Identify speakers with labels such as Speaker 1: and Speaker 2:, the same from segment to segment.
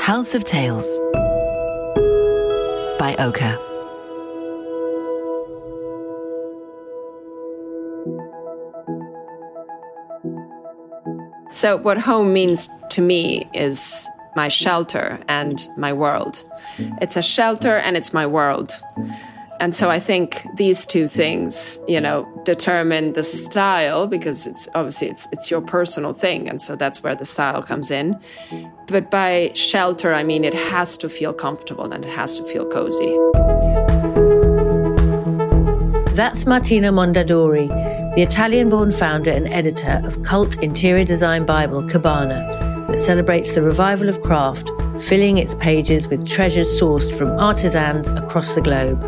Speaker 1: House of Tales by Oka.
Speaker 2: So, what home means to me is my shelter and my world. It's a shelter and it's my world. And so I think these two things, you know, determine the style because it's obviously it's it's your personal thing and so that's where the style comes in. But by shelter I mean it has to feel comfortable and it has to feel cozy.
Speaker 3: That's Martina Mondadori, the Italian-born founder and editor of cult interior design bible Cabana that celebrates the revival of craft, filling its pages with treasures sourced from artisans across the globe.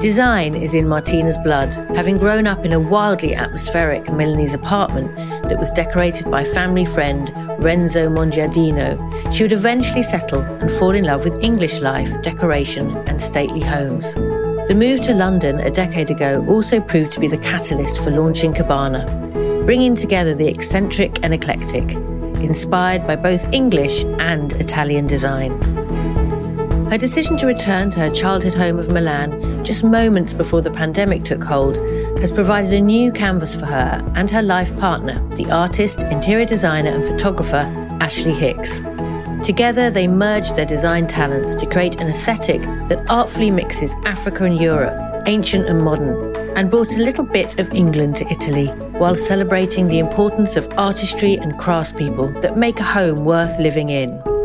Speaker 3: Design is in Martina's blood, having grown up in a wildly atmospheric Milanese apartment that was decorated by family friend Renzo Mongiardino. She would eventually settle and fall in love with English life, decoration, and stately homes. The move to London a decade ago also proved to be the catalyst for launching Cabana, bringing together the eccentric and eclectic, inspired by both English and Italian design. Her decision to return to her childhood home of Milan just moments before the pandemic took hold has provided a new canvas for her and her life partner, the artist, interior designer, and photographer Ashley Hicks. Together, they merged their design talents to create an aesthetic that artfully mixes Africa and Europe, ancient and modern, and brought a little bit of England to Italy, while celebrating the importance of artistry and craftspeople that make a home worth living in.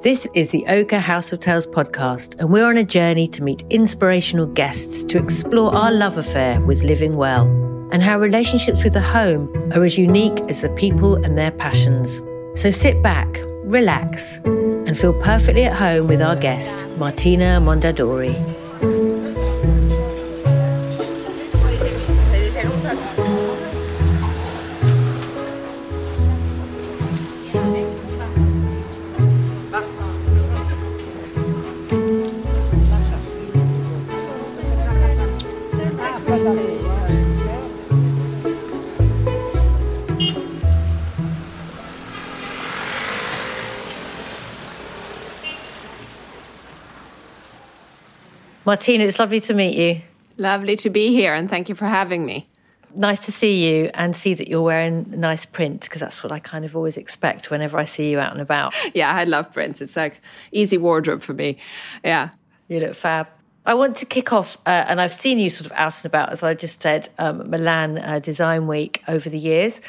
Speaker 3: This is the Oka House of Tales podcast, and we're on a journey to meet inspirational guests to explore our love affair with living well and how relationships with the home are as unique as the people and their passions. So sit back, relax, and feel perfectly at home with our guest, Martina Mondadori. Martina, it's lovely to meet you.
Speaker 2: Lovely to be here and thank you for having me.
Speaker 3: Nice to see you and see that you're wearing nice print because that's what I kind of always expect whenever I see you out and about.
Speaker 2: Yeah, I love prints. It's like easy wardrobe for me. Yeah.
Speaker 3: You look fab. I want to kick off, uh, and I've seen you sort of out and about, as I just said, um, Milan uh, Design Week over the years.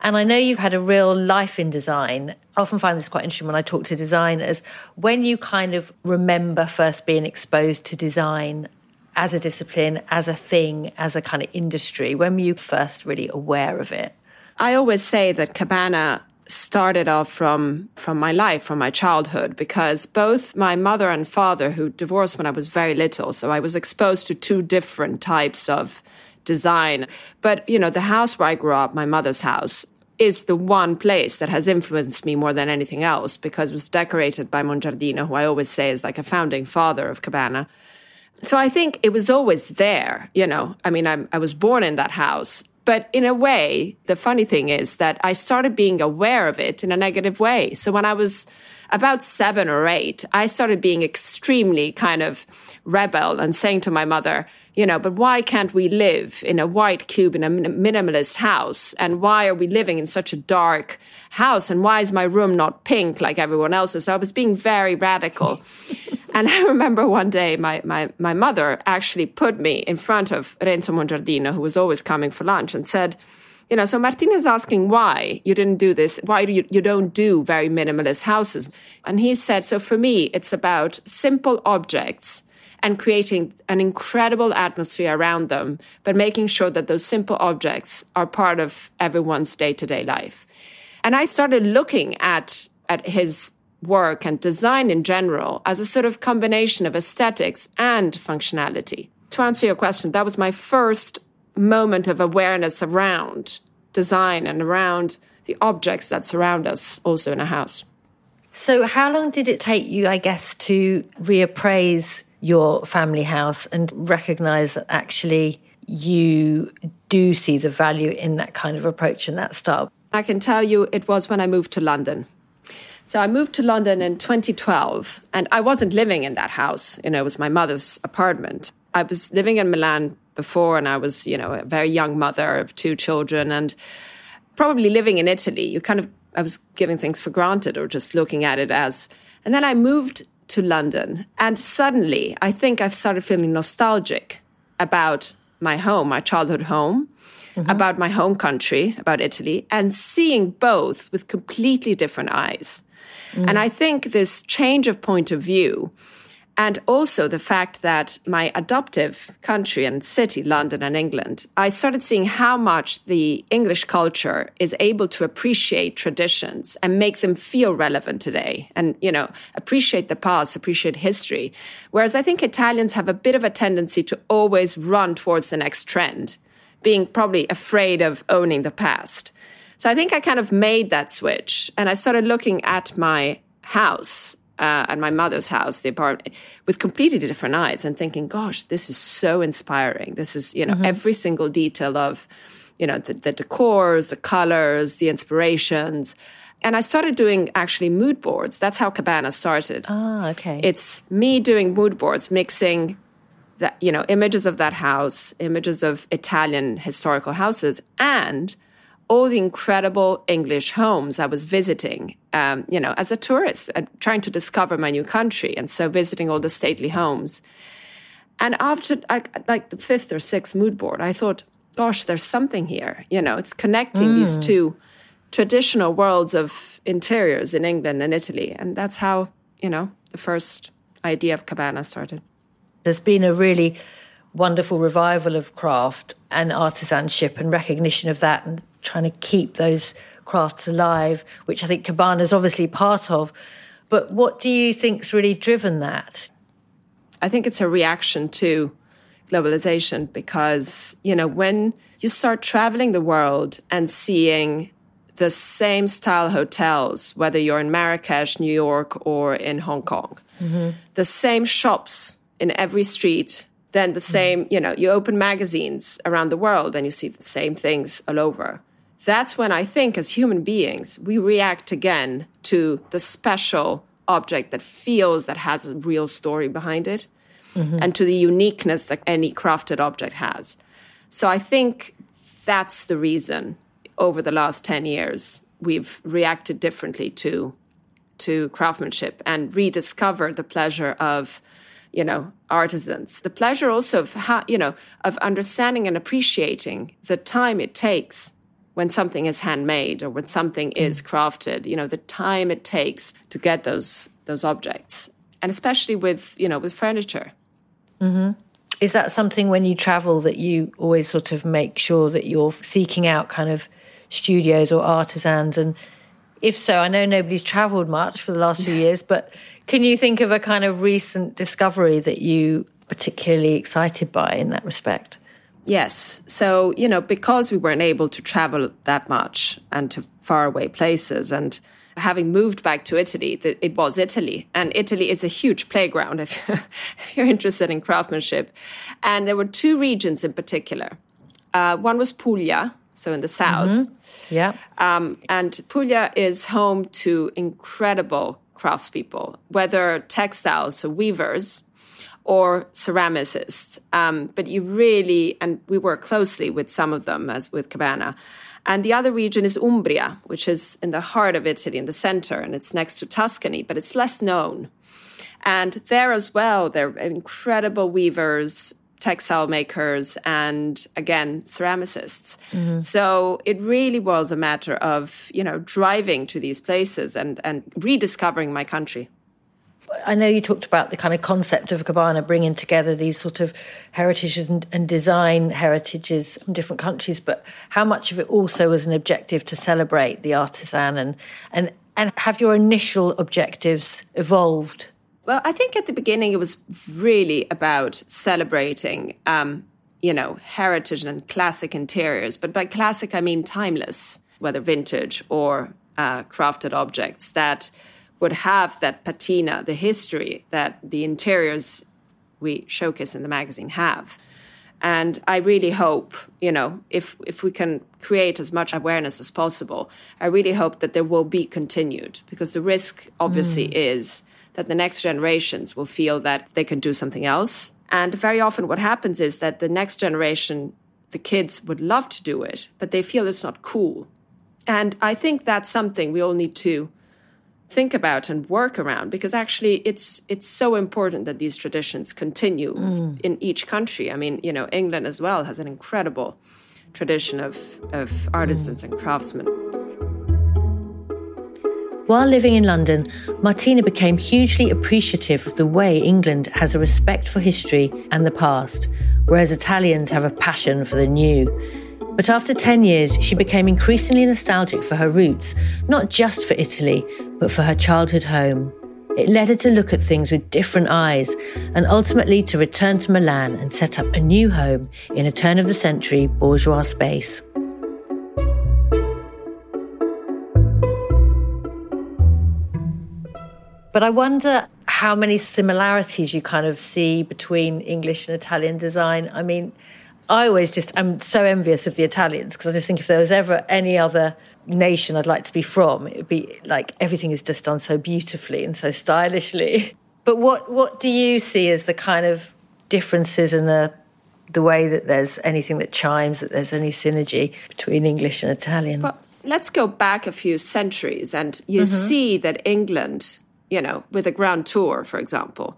Speaker 3: And I know you've had a real life in design. I often find this quite interesting when I talk to designers. When you kind of remember first being exposed to design as a discipline, as a thing, as a kind of industry, when were you first really aware of it?
Speaker 2: I always say that Cabana started off from from my life from my childhood because both my mother and father who divorced when I was very little so I was exposed to two different types of design but you know the house where I grew up my mother's house is the one place that has influenced me more than anything else because it was decorated by Mongiardino, who I always say is like a founding father of Cabana. So I think it was always there, you know. I mean, I'm, I was born in that house. But in a way, the funny thing is that I started being aware of it in a negative way. So when I was about seven or eight, I started being extremely kind of rebel and saying to my mother, you know, but why can't we live in a white cube in a minimalist house? And why are we living in such a dark house? And why is my room not pink like everyone else's? So I was being very radical. and I remember one day my, my, my mother actually put me in front of Renzo Mongiardino, who was always coming for lunch, and said, you know, so Martina's asking why you didn't do this, why you, you don't do very minimalist houses. And he said, so for me, it's about simple objects and creating an incredible atmosphere around them, but making sure that those simple objects are part of everyone's day to day life. And I started looking at, at his work and design in general as a sort of combination of aesthetics and functionality. To answer your question, that was my first moment of awareness around design and around the objects that surround us also in a house.
Speaker 3: So, how long did it take you, I guess, to reappraise your family house and recognize that actually you do see the value in that kind of approach and that style?
Speaker 2: I can tell you it was when I moved to London. So I moved to London in 2012, and I wasn't living in that house. You know, it was my mother's apartment. I was living in Milan before, and I was, you know, a very young mother of two children, and probably living in Italy. You kind of, I was giving things for granted or just looking at it as. And then I moved to London, and suddenly I think I've started feeling nostalgic about my home, my childhood home mm-hmm. about my home country, about Italy, and seeing both with completely different eyes. Mm. And I think this change of point of view, and also the fact that my adoptive country and city, London and England, I started seeing how much the English culture is able to appreciate traditions and make them feel relevant today and, you know, appreciate the past, appreciate history. Whereas I think Italians have a bit of a tendency to always run towards the next trend being probably afraid of owning the past. So I think I kind of made that switch and I started looking at my house, uh, at my mother's house, the apartment, with completely different eyes and thinking, gosh, this is so inspiring. This is, you know, mm-hmm. every single detail of, you know, the, the decors, the colors, the inspirations. And I started doing actually mood boards. That's how Cabana started.
Speaker 3: Ah, okay.
Speaker 2: It's me doing mood boards, mixing that you know images of that house images of italian historical houses and all the incredible english homes i was visiting um, you know as a tourist uh, trying to discover my new country and so visiting all the stately homes. And after like, like the fifth or sixth mood board i thought gosh there's something here you know it's connecting mm. these two traditional worlds of interiors in england and italy. And that's how you know the first idea of cabana started.
Speaker 3: There's been a really wonderful revival of craft and artisanship and recognition of that and trying to keep those crafts alive, which I think Cabana is obviously part of. But what do you think's really driven that?
Speaker 2: I think it's a reaction to globalization because, you know, when you start traveling the world and seeing the same style hotels, whether you're in Marrakesh, New York, or in Hong Kong, mm-hmm. the same shops in every street then the same you know you open magazines around the world and you see the same things all over that's when i think as human beings we react again to the special object that feels that has a real story behind it mm-hmm. and to the uniqueness that any crafted object has so i think that's the reason over the last 10 years we've reacted differently to to craftsmanship and rediscovered the pleasure of you know, artisans. The pleasure also of, you know, of understanding and appreciating the time it takes when something is handmade or when something mm. is crafted, you know, the time it takes to get those those objects. And especially with, you know, with furniture.
Speaker 3: Mm-hmm. Is that something when you travel that you always sort of make sure that you're seeking out kind of studios or artisans and if so, I know nobody's traveled much for the last few years, but can you think of a kind of recent discovery that you particularly excited by in that respect?
Speaker 2: Yes. So, you know, because we weren't able to travel that much and to faraway places and having moved back to Italy, it was Italy. And Italy is a huge playground if, if you're interested in craftsmanship. And there were two regions in particular. Uh, one was Puglia, so in the south.
Speaker 3: Mm-hmm. Yeah.
Speaker 2: Um, and Puglia is home to incredible craftspeople, whether textiles, so weavers, or ceramicists. Um, but you really, and we work closely with some of them, as with Cabana. And the other region is Umbria, which is in the heart of Italy, in the center, and it's next to Tuscany, but it's less known. And there as well, they're incredible weavers, textile makers and again ceramicists mm-hmm. so it really was a matter of you know driving to these places and and rediscovering my country
Speaker 3: I know you talked about the kind of concept of Cabana bringing together these sort of heritages and, and, design heritages from different countries, but how much of it also was an objective to celebrate the artisan and and and have your initial objectives evolved
Speaker 2: well, I think at the beginning it was really about celebrating, um, you know, heritage and classic interiors. But by classic, I mean timeless, whether vintage or uh, crafted objects that would have that patina, the history that the interiors we showcase in the magazine have. And I really hope, you know, if if we can create as much awareness as possible, I really hope that there will be continued because the risk obviously mm. is that the next generations will feel that they can do something else. And very often what happens is that the next generation, the kids would love to do it, but they feel it's not cool. And I think that's something we all need to think about and work around because actually it's it's so important that these traditions continue mm. in each country. I mean, you know, England as well has an incredible tradition of of artisans mm. and craftsmen.
Speaker 3: While living in London, Martina became hugely appreciative of the way England has a respect for history and the past, whereas Italians have a passion for the new. But after 10 years, she became increasingly nostalgic for her roots, not just for Italy, but for her childhood home. It led her to look at things with different eyes and ultimately to return to Milan and set up a new home in a turn of the century bourgeois space. But I wonder how many similarities you kind of see between English and Italian design. I mean, I always just I'm so envious of the Italians because I just think if there was ever any other nation I'd like to be from, it would be like everything is just done so beautifully and so stylishly. But what what do you see as the kind of differences in the the way that there's anything that chimes, that there's any synergy between English and Italian?
Speaker 2: But let's go back a few centuries and you mm-hmm. see that England, you know, with a grand tour, for example,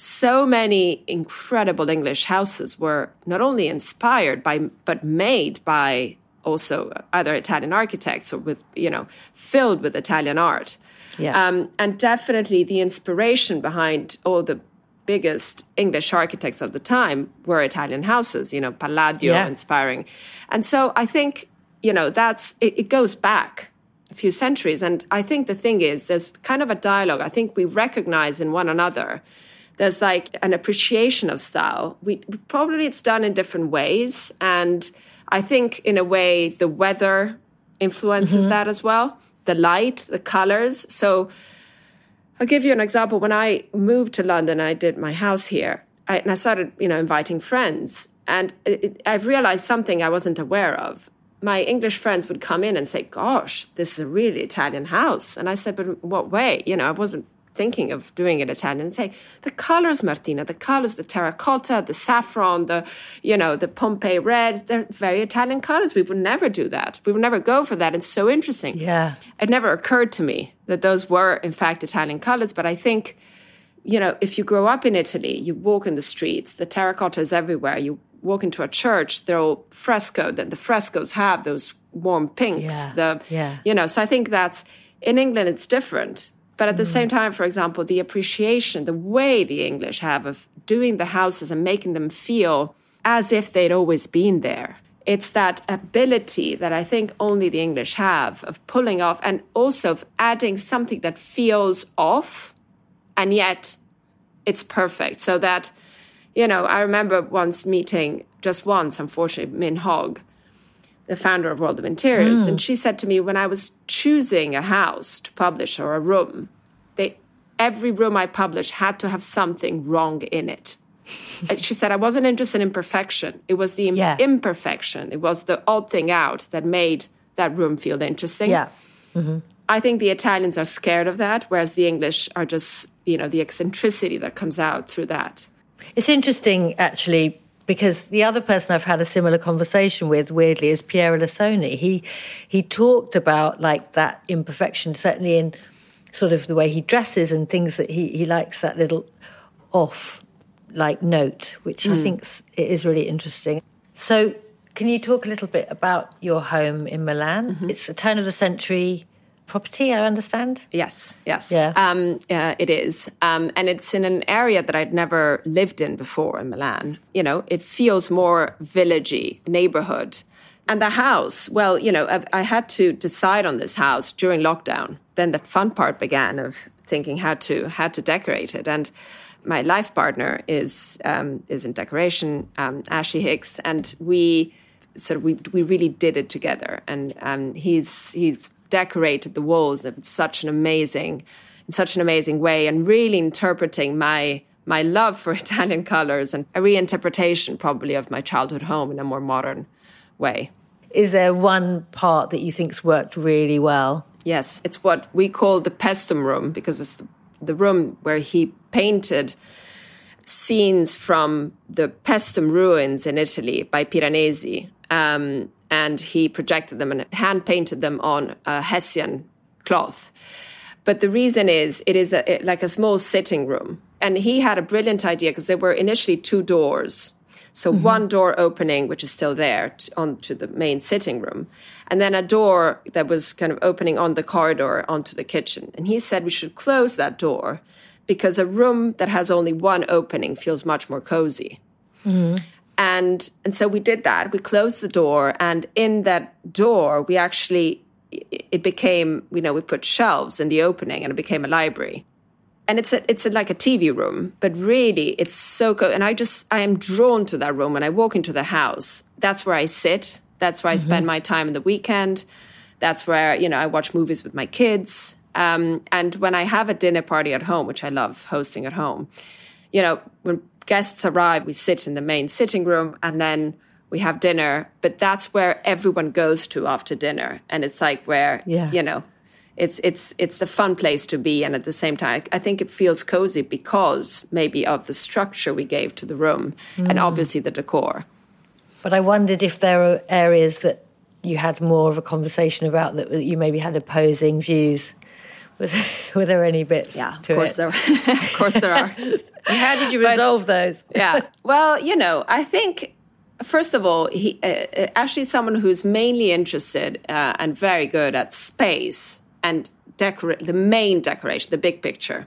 Speaker 2: so many incredible English houses were not only inspired by, but made by also either Italian architects or with, you know, filled with Italian art. Yeah. Um, and definitely the inspiration behind all the biggest English architects of the time were Italian houses, you know, Palladio yeah. inspiring. And so I think, you know, that's, it, it goes back a few centuries. And I think the thing is, there's kind of a dialogue. I think we recognize in one another there's like an appreciation of style. We probably it's done in different ways, and I think in a way the weather influences mm-hmm. that as well. The light, the colors. So I'll give you an example. When I moved to London, I did my house here, I, and I started, you know, inviting friends, and it, it, I've realized something I wasn't aware of. My English friends would come in and say, "Gosh, this is a really Italian house," and I said, "But what way?" You know, I wasn't thinking of doing it Italian and say the colors, Martina, the colors, the terracotta, the saffron, the you know the Pompeii red, they're very Italian colors. We would never do that. We would never go for that. It's so interesting.
Speaker 3: Yeah,
Speaker 2: it never occurred to me that those were in fact Italian colors. But I think you know if you grow up in Italy, you walk in the streets, the terracotta is everywhere. You walk into a church, they're all frescoed, and the frescoes have those warm pinks.
Speaker 3: Yeah.
Speaker 2: The
Speaker 3: yeah.
Speaker 2: you know, so I think that's in England it's different but at the mm. same time, for example, the appreciation, the way the English have of doing the houses and making them feel as if they'd always been there. It's that ability that I think only the English have of pulling off and also of adding something that feels off and yet it's perfect. So that, you know, I remember once meeting just once, unfortunately, Min Hogg, the founder of World of Interiors, mm. and she said to me when I was choosing a house to publish or a room, they every room I published had to have something wrong in it. she said I wasn't interested in perfection; it was the yeah. imperfection, it was the odd thing out that made that room feel interesting.
Speaker 3: Yeah. Mm-hmm.
Speaker 2: I think the Italians are scared of that, whereas the English are just, you know, the eccentricity that comes out through that.
Speaker 3: It's interesting, actually, because the other person I've had a similar conversation with, weirdly, is Piero Lissoni. He he talked about like that imperfection, certainly in sort of the way he dresses and things that he he likes that little off like note, which mm. I hmm. think is really interesting. So, can you talk a little bit about your home in Milan? Mm-hmm. It's a turn of the century property, I understand.
Speaker 2: Yes, yes.
Speaker 3: Yeah.
Speaker 2: Um, yeah it is. Um, and it's in an area that I'd never lived in before in Milan. You know, it feels more villagey, neighborhood. And the house, well, you know, I, I had to decide on this house during lockdown. Then the fun part began of thinking how to how to decorate it. And my life partner is um, is in decoration, um, Ashley Hicks, and we sort of we we really did it together. And um, he's he's decorated the walls in such an amazing in such an amazing way and really interpreting my my love for Italian colors and a reinterpretation probably of my childhood home in a more modern way.
Speaker 3: Is there one part that you think's worked really well?
Speaker 2: Yes, it's what we call the Paestum room because it's the room where he painted scenes from the Paestum ruins in Italy by Piranesi. Um, and he projected them and hand painted them on a Hessian cloth. But the reason is it is a, like a small sitting room. And he had a brilliant idea because there were initially two doors. So mm-hmm. one door opening, which is still there, to, onto the main sitting room, and then a door that was kind of opening on the corridor onto the kitchen. And he said we should close that door because a room that has only one opening feels much more cozy. Mm-hmm. And and so we did that. We closed the door, and in that door, we actually it became you know we put shelves in the opening, and it became a library. And it's a, it's a, like a TV room, but really it's so good. And I just I am drawn to that room when I walk into the house. That's where I sit. That's where I mm-hmm. spend my time in the weekend. That's where you know I watch movies with my kids. Um, and when I have a dinner party at home, which I love hosting at home, you know when guests arrive, we sit in the main sitting room and then we have dinner. But that's where everyone goes to after dinner. And it's like where, yeah. you know, it's it's it's the fun place to be and at the same time i think it feels cozy because maybe of the structure we gave to the room mm. and obviously the decor
Speaker 3: but i wondered if there are areas that you had more of a conversation about that you maybe had opposing views was were there any bits?
Speaker 2: Yeah, of course there. of course there are.
Speaker 3: how did you resolve but, those?
Speaker 2: yeah. Well, you know, I think first of all, he uh, uh, actually someone who's mainly interested uh, and very good at space and decorate the main decoration, the big picture.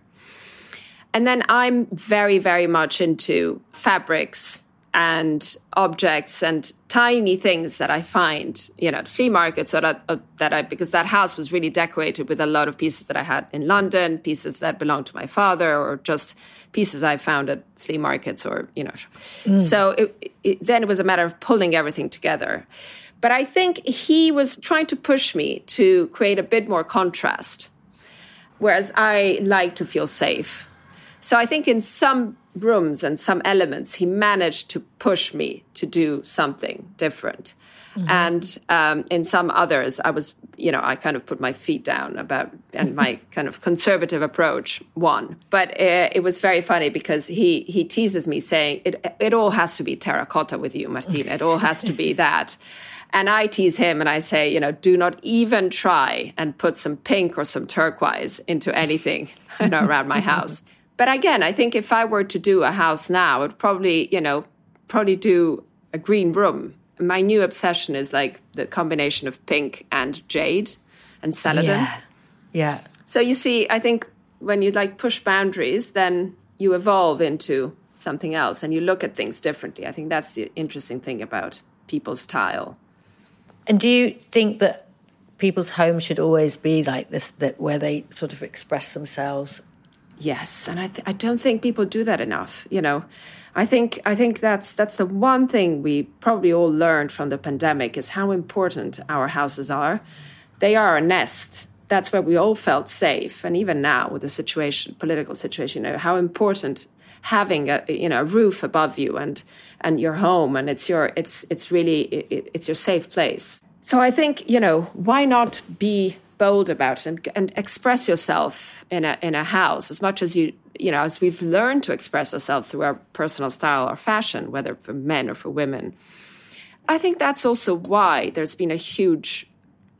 Speaker 2: And then I'm very, very much into fabrics and objects and tiny things that I find, you know, at flea markets or that, uh, that I, because that house was really decorated with a lot of pieces that I had in London, pieces that belonged to my father, or just pieces I found at flea markets or, you know. Mm. So it, it, then it was a matter of pulling everything together. But I think he was trying to push me to create a bit more contrast, whereas I like to feel safe. So I think in some rooms and some elements, he managed to push me to do something different. Mm-hmm. And um, in some others, I was, you know, I kind of put my feet down about, and my kind of conservative approach won. But uh, it was very funny because he he teases me saying, "It it all has to be terracotta with you, Martina. It all has to be that." And I tease him and I say, you know, do not even try and put some pink or some turquoise into anything you know, around my house. But again, I think if I were to do a house now, I'd probably, you know, probably do a green room. My new obsession is like the combination of pink and jade and celadon.
Speaker 3: Yeah. yeah.
Speaker 2: So you see, I think when you like push boundaries, then you evolve into something else and you look at things differently. I think that's the interesting thing about people's style.
Speaker 3: And do you think that people's homes should always be like this, that where they sort of express themselves
Speaker 2: Yes, and I th- I don't think people do that enough. You know, I think I think that's that's the one thing we probably all learned from the pandemic is how important our houses are. They are a nest. That's where we all felt safe, and even now with the situation, political situation, you know how important having a you know a roof above you and and your home, and it's your it's it's really it, it's your safe place. So I think you know why not be bold about and, and express yourself in a in a house. As much as you you know as we've learned to express ourselves through our personal style or fashion whether for men or for women i think that's also why there's been a huge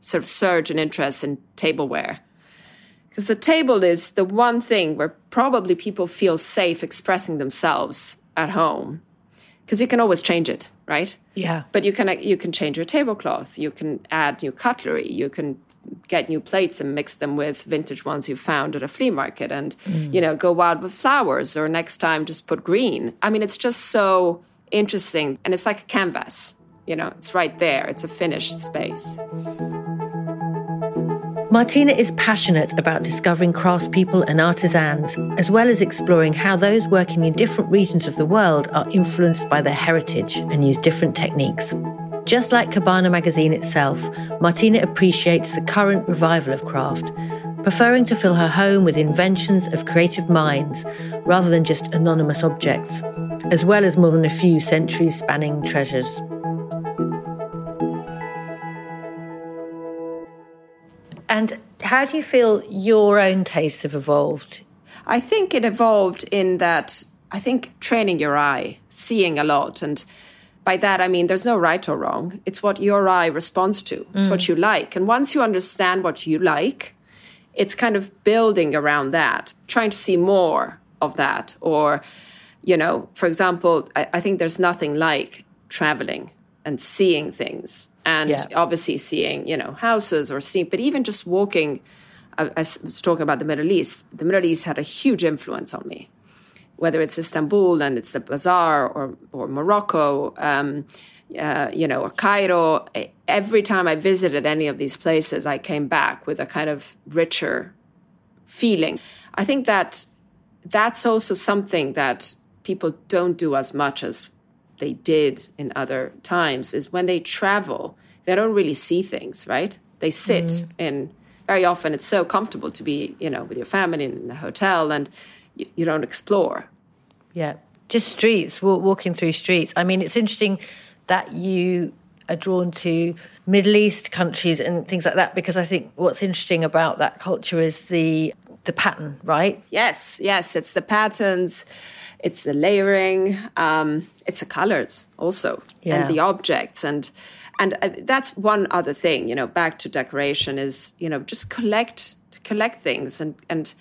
Speaker 2: sort of surge in interest in tableware. Because the table is the one thing where probably people feel safe expressing themselves at home. Because you can always change it right?
Speaker 3: Yeah.
Speaker 2: But you can you can change your tablecloth you can add new cutlery you can get new plates and mix them with vintage ones you found at a flea market and mm. you know go wild with flowers or next time just put green. I mean it's just so interesting and it's like a canvas you know it's right there it's a finished space
Speaker 3: Martina is passionate about discovering craftspeople and artisans, as well as exploring how those working in different regions of the world are influenced by their heritage and use different techniques. Just like Cabana magazine itself, Martina appreciates the current revival of craft, preferring to fill her home with inventions of creative minds rather than just anonymous objects, as well as more than a few centuries spanning treasures. And how do you feel your own tastes have evolved?
Speaker 2: I think it evolved in that I think training your eye, seeing a lot. And by that, I mean there's no right or wrong. It's what your eye responds to, it's mm. what you like. And once you understand what you like, it's kind of building around that, trying to see more of that. Or, you know, for example, I, I think there's nothing like traveling and seeing things. And yeah. obviously seeing you know houses or seeing but even just walking I, I was talking about the middle east. The middle east had a huge influence on me. Whether it's istanbul and it's the bazaar or, or morocco um, uh, you know or cairo every time i visited any of these places i came back with a kind of richer feeling. I think that that's also something that people don't do as much as they did in other times is when they travel, they don't really see things, right? They sit mm. in very often it's so comfortable to be, you know, with your family in a hotel and you, you don't explore.
Speaker 3: Yeah. Just streets, walking through streets. I mean, it's interesting that you are drawn to Middle East countries and things like that because I think what's interesting about that culture is the the pattern, right?
Speaker 2: Yes, yes, it's the patterns it's the layering, um, it's the colors also, yeah. and the objects, and and uh, that's one other thing. You know, back to decoration is you know just collect collect things, and and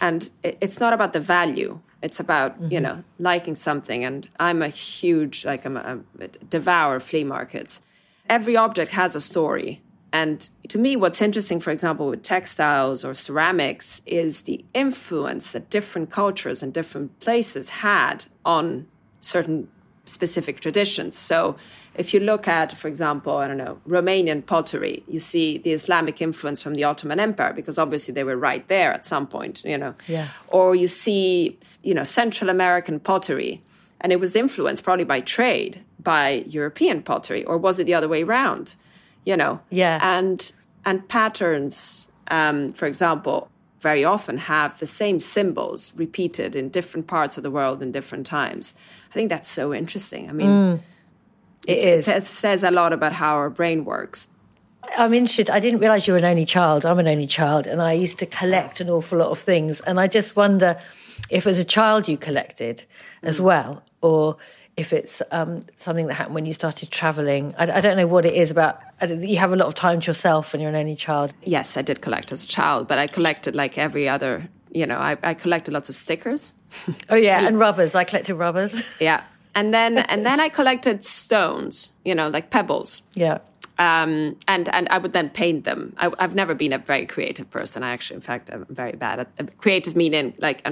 Speaker 2: and it's not about the value. It's about mm-hmm. you know liking something, and I'm a huge like I'm a, a devour flea markets. Every object has a story, and to me, what's interesting, for example, with textiles or ceramics, is the influence that different cultures and different places had on certain specific traditions. So, if you look at, for example, I don't know, Romanian pottery, you see the Islamic influence from the Ottoman Empire because obviously they were right there at some point, you know.
Speaker 3: Yeah.
Speaker 2: Or you see, you know, Central American pottery, and it was influenced probably by trade by European pottery, or was it the other way around? You know
Speaker 3: yeah
Speaker 2: and and patterns um, for example very often have the same symbols repeated in different parts of the world in different times i think that's so interesting i mean mm,
Speaker 3: it,
Speaker 2: it says a lot about how our brain works
Speaker 3: I'm interested. I didn't realize you were an only child. I'm an only child, and I used to collect an awful lot of things. And I just wonder if, as a child, you collected as mm. well, or if it's um, something that happened when you started traveling. I, I, don't know what it is about. You have a lot of time to yourself when you're an only child.
Speaker 2: Yes, I did collect as a child, but I collected like every other. You know, I, I collected lots of stickers.
Speaker 3: Oh yeah, and rubbers. I collected rubbers.
Speaker 2: yeah, and then and then I collected stones. You know, like pebbles.
Speaker 3: Yeah.
Speaker 2: Um, and and I would then paint them. I, have never been a very creative person. I actually, in fact, I'm very bad at creative meaning like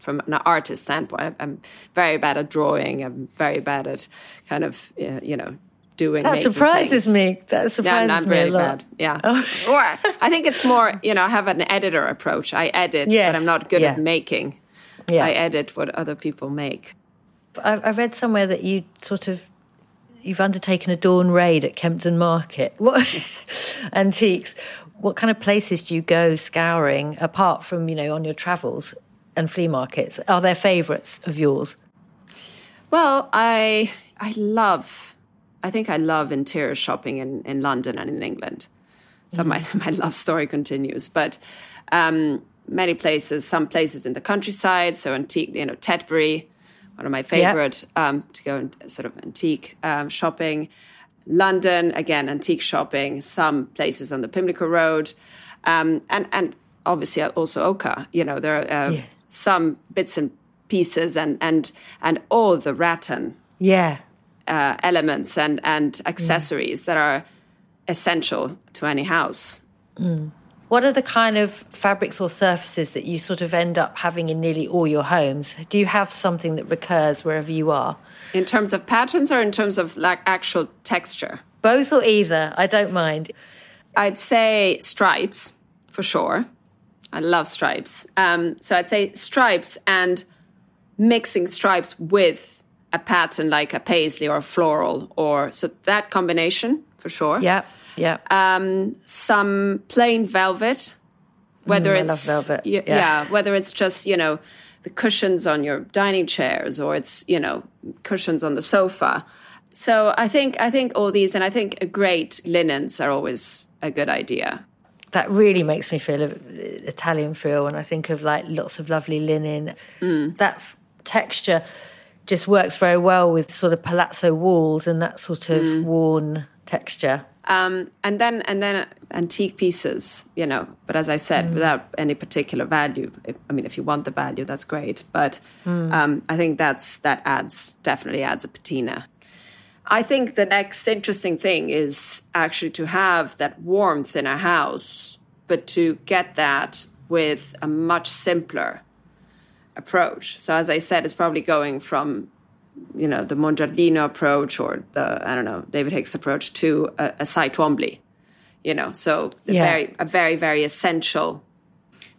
Speaker 2: from an artist standpoint. I'm very bad at drawing. I'm very bad at kind of uh, you know doing.
Speaker 3: That surprises
Speaker 2: things.
Speaker 3: me. That surprises
Speaker 2: yeah, I'm, I'm
Speaker 3: me
Speaker 2: really
Speaker 3: a lot.
Speaker 2: Bad. Yeah. Oh. or I think it's more you know I have an editor approach. I edit, yes. but I'm not good yeah. at making. Yeah. I edit what other people make.
Speaker 3: I, I read somewhere that you sort of you've undertaken a dawn raid at Kempton Market. What antiques? What kind of places do you go scouring apart from you know on your travels? And flea markets? Are there favourites of yours?
Speaker 2: Well, I I love I think I love interior shopping in, in London and in England. So mm. my my love story continues. But um, many places, some places in the countryside, so antique, you know, Tetbury, one of my favorite yep. um, to go and sort of antique um, shopping. London, again, antique shopping. Some places on the Pimlico Road, um, and and obviously also Oka. You know, there are uh, yeah some bits and pieces and and and all the rattan
Speaker 3: yeah
Speaker 2: uh, elements and and accessories mm. that are essential to any house.
Speaker 3: Mm. What are the kind of fabrics or surfaces that you sort of end up having in nearly all your homes? Do you have something that recurs wherever you are?
Speaker 2: In terms of patterns or in terms of like actual texture?
Speaker 3: Both or either. I don't mind.
Speaker 2: I'd say stripes for sure. I love stripes. Um, so I'd say stripes and mixing stripes with a pattern like a paisley or a floral, or so that combination for sure.
Speaker 3: Yeah, yeah.
Speaker 2: Um, some plain velvet Whether
Speaker 3: Mm, I love
Speaker 2: it's
Speaker 3: velvet. Yeah.
Speaker 2: yeah, whether it's just you know the cushions on your dining chairs or it's you know cushions on the sofa. So I think I think all these and I think great linens are always a good idea.
Speaker 3: That really makes me feel a- Italian feel when I think of like lots of lovely linen.
Speaker 2: Mm.
Speaker 3: That f- texture just works very well with sort of palazzo walls and that sort of
Speaker 2: Mm.
Speaker 3: worn texture.
Speaker 2: Um, and then and then antique pieces, you know. But as I said, without any particular value. If, I mean, if you want the value, that's great. But um, I think that's that adds definitely adds a patina. I think the next interesting thing is actually to have that warmth in a house, but to get that with a much simpler approach. So as I said, it's probably going from you know the Mongiardino approach or the I don't know David Hicks approach to a, a Cy Twombly, you know. So
Speaker 3: Yeah.
Speaker 2: very a very very essential,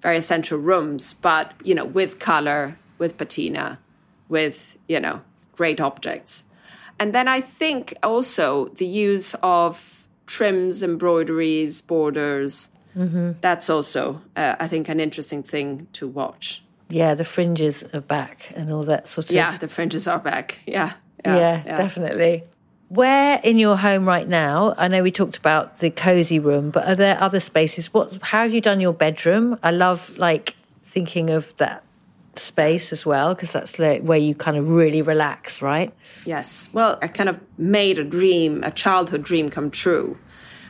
Speaker 2: very essential rooms, but you know with color, with patina, with you know great objects, and then I think also the use of trims, embroideries, borders. That's also uh, I think an interesting thing to watch.
Speaker 3: Yeah, the fringes are back and all that sort of.
Speaker 2: Yeah, the fringes are back. Yeah,
Speaker 3: yeah, definitely. Where in your home right now? I know we talked about the cozy room, but are there other spaces? What? How have you done your bedroom? I love like thinking of that space as well because that's where you kind of really relax, right?
Speaker 2: Yes. Well, I kind of made a dream, a childhood dream come true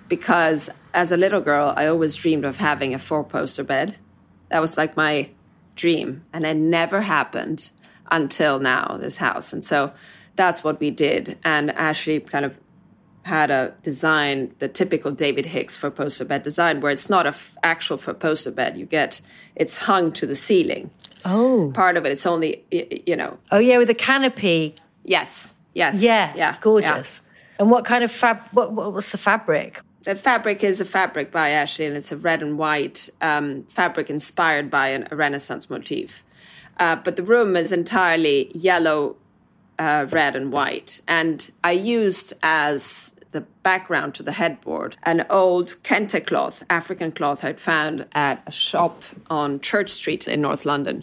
Speaker 2: because as a little girl, I always dreamed of having a four poster bed. That was like my dream. And it never happened until now, this house. And so that's what we did. And Ashley kind of had a design, the typical David Hicks four poster bed design, where it's not a f- actual four poster bed. You get, it's hung to the ceiling.
Speaker 3: Oh,
Speaker 2: Part of it, it's only, you know,
Speaker 3: oh yeah, with the canopy.
Speaker 2: yes, yes.
Speaker 3: Yeah,
Speaker 2: yeah.
Speaker 3: gorgeous. And what kind of fab? What, what what's the fabric?
Speaker 2: The fabric is a fabric by Ashley, and it's a red and white um, fabric inspired by an, a Renaissance motif. Uh, but the room is entirely yellow, uh, red, and white. And I used as the background to the headboard an old kente cloth, African cloth I'd found at a shop on Church Street in North London.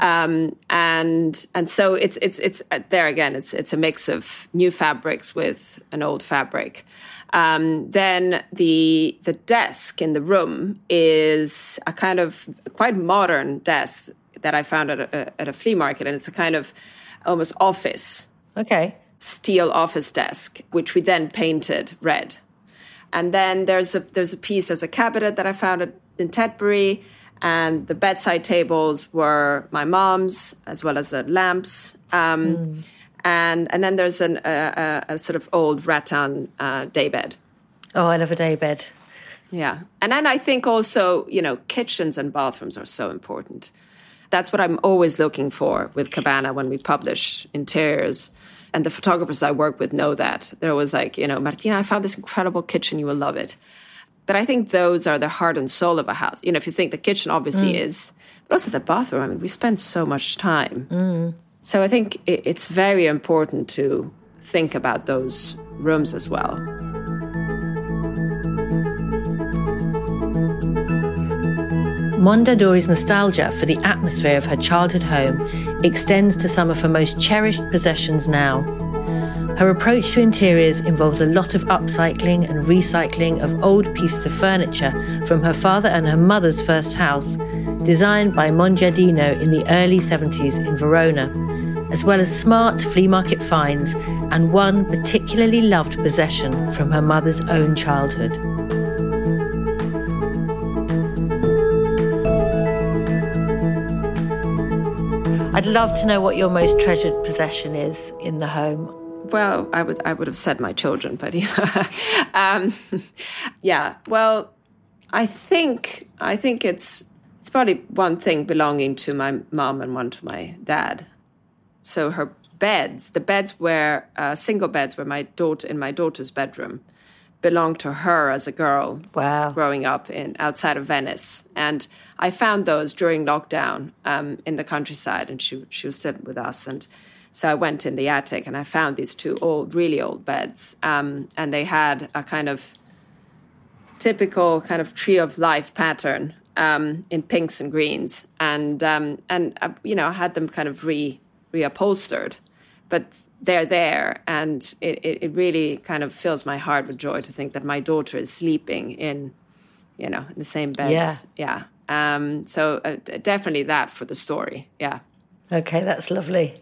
Speaker 2: Um, and and so it's it's it's uh, there again. It's it's a mix of new fabrics with an old fabric. Um, then the the desk in the room is a kind of quite modern desk that I found at a, at a flea market, and it's a kind of almost office
Speaker 3: Okay.
Speaker 2: Steel office desk, which we then painted red. And then there's a there's a piece, there's a cabinet that I found at, in Tetbury, and the bedside tables were my mom's as well as the lamps. Um, And and then there's an, a, a, a sort of old rattan uh, daybed.
Speaker 3: Oh, I love a day bed.
Speaker 2: Yeah. And then I think also, you know, kitchens and bathrooms are so important. That's what I'm always looking for with Cabana when we publish interiors. And the photographers I work with know that. There was like, you know, Martina, I found this incredible kitchen. You will love it. But I think those are the heart and soul of a house. You know, if you think the kitchen obviously mm. is, but also the bathroom. I mean, we spend so much time. Mm. So I think it's very important to think about those rooms as well.
Speaker 3: Mondadori's nostalgia for the atmosphere of her childhood home extends to some of her most cherished possessions now. Her approach to interiors involves a lot of upcycling and recycling of old pieces of furniture from her father and her mother's first house, designed by Mongiardino in the early 70s in Verona, as well as smart flea market finds and one particularly loved possession from her mother's own childhood. I'd love to know what your most treasured possession is in the home.
Speaker 2: well, I would I would have said my children, but um, yeah. Well, I think I think it's it's probably one thing belonging to my mom and one to my dad. So her beds, the beds were uh, single beds, were my daughter in my daughter's bedroom, belonged to her as a girl
Speaker 3: Wow.
Speaker 2: growing up in outside of Venice, and I found those during lockdown um, in the countryside, and she she was still with us, and so I went in the attic and I found these two old, really old beds, um, and they had a kind of typical kind of tree of life pattern um, in pinks and greens, and um, and uh, you know I had them kind of re reupholstered, but they're there, and it, it, it really kind of fills my heart with joy to think that my daughter is sleeping in, you know, in the same beds. Yeah. yeah. Um, so uh, definitely that for the story. Yeah.
Speaker 3: Okay, that's lovely.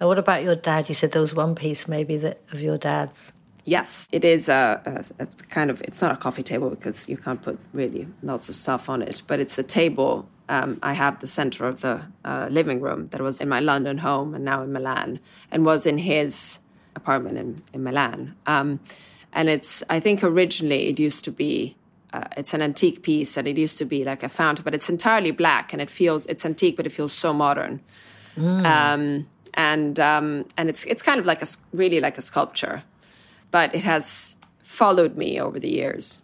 Speaker 3: And what about your dad? You said there was one piece maybe that of your dad's.
Speaker 2: Yes, it is a, a, a, kind of. It's not a coffee table because you can't put really lots of stuff on it, but it's a table. Um, I have the center of the uh, living room that was in my London home and now in Milan, and was in his apartment in, in Milan. Um, and it's. I think originally it used to be. Uh, it's an antique piece, and it used to be like a fountain, but it's entirely black, and it feels. It's antique, but it feels so modern. Mm. Um, and um, and it's it's kind of like a really like a sculpture but it has followed me over the years.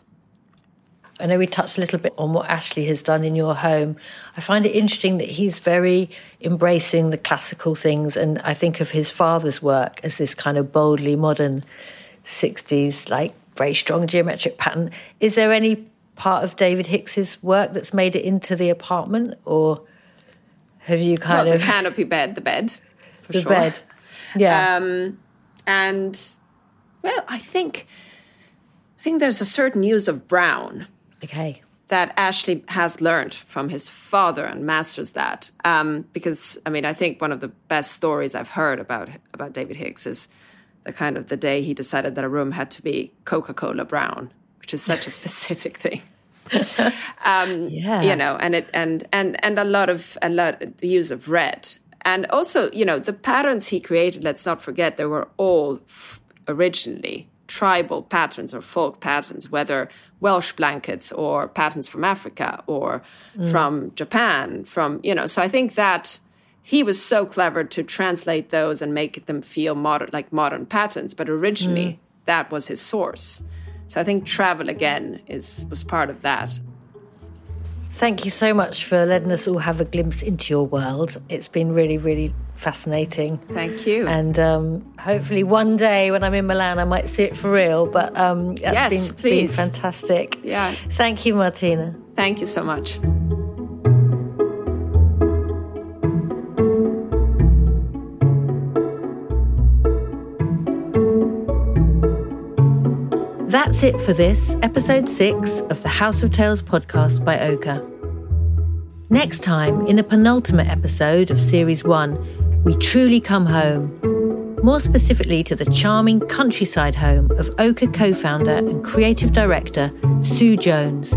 Speaker 3: I know we touched a little bit on what Ashley has done in your home. I find it interesting that he's very embracing the classical things, and I think of his father's work as this kind of boldly modern 60s, like very strong geometric pattern. Is there any part of David Hicks's work that's made it into the apartment, or have you kind
Speaker 2: well,
Speaker 3: of
Speaker 2: the canopy bed, the bed,
Speaker 3: the
Speaker 2: sure.
Speaker 3: bed, yeah,
Speaker 2: um, and well, I think I think there's a certain use of brown.
Speaker 3: Okay.
Speaker 2: That Ashley has learned from his father and masters that. Um, because I mean, I think one of the best stories I've heard about about David Hicks is the kind of the day he decided that a room had to be Coca-Cola brown, which is such a specific thing.
Speaker 3: um, yeah.
Speaker 2: You know, and it and and and a lot of a lot the use of red. And also, you know, the patterns he created, let's not forget, they were all f- originally tribal patterns or folk patterns, whether Welsh blankets or patterns from Africa or mm. from Japan, from, you know, so I think that he was so clever to translate those and make them feel modern, like modern patterns. But originally, mm. that was his source. So I think travel again is was part of that.
Speaker 3: Thank you so much for letting us all have a glimpse into your world. It's been really, really fascinating.
Speaker 2: Thank you.
Speaker 3: And um, hopefully one day when I'm in Milan, I might see it for real. But um,
Speaker 2: that's
Speaker 3: yes,
Speaker 2: been, been
Speaker 3: fantastic.
Speaker 2: Yeah.
Speaker 3: Thank you, Martina.
Speaker 2: Thank you so much.
Speaker 3: That's it for this, episode six of the House of Tales podcast by Oka. Next time, in the penultimate episode of series one, we truly come home. More specifically to the charming countryside home of Oka co founder and creative director Sue Jones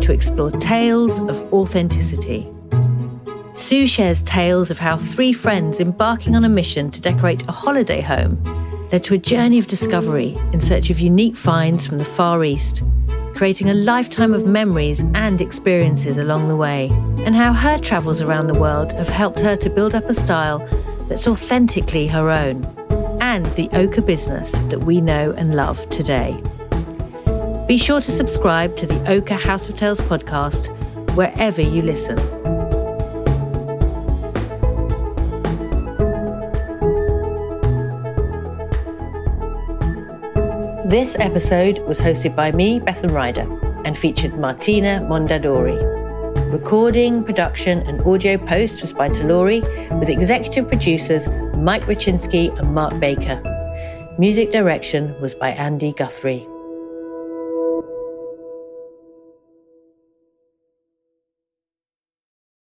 Speaker 3: to explore tales of authenticity. Sue shares tales of how three friends embarking on a mission to decorate a holiday home led to a journey of discovery in search of unique finds from the Far East, creating a lifetime of memories and experiences along the way, and how her travels around the world have helped her to build up a style that's authentically her own, and the Oka business that we know and love today. Be sure to subscribe to the Oka House of Tales podcast wherever you listen. This episode was hosted by me, Bethan Ryder, and featured Martina Mondadori. Recording, production, and audio post was by Tellori, with executive producers Mike Rucinski and Marc Baker. Music direction was by Andy Guthrie.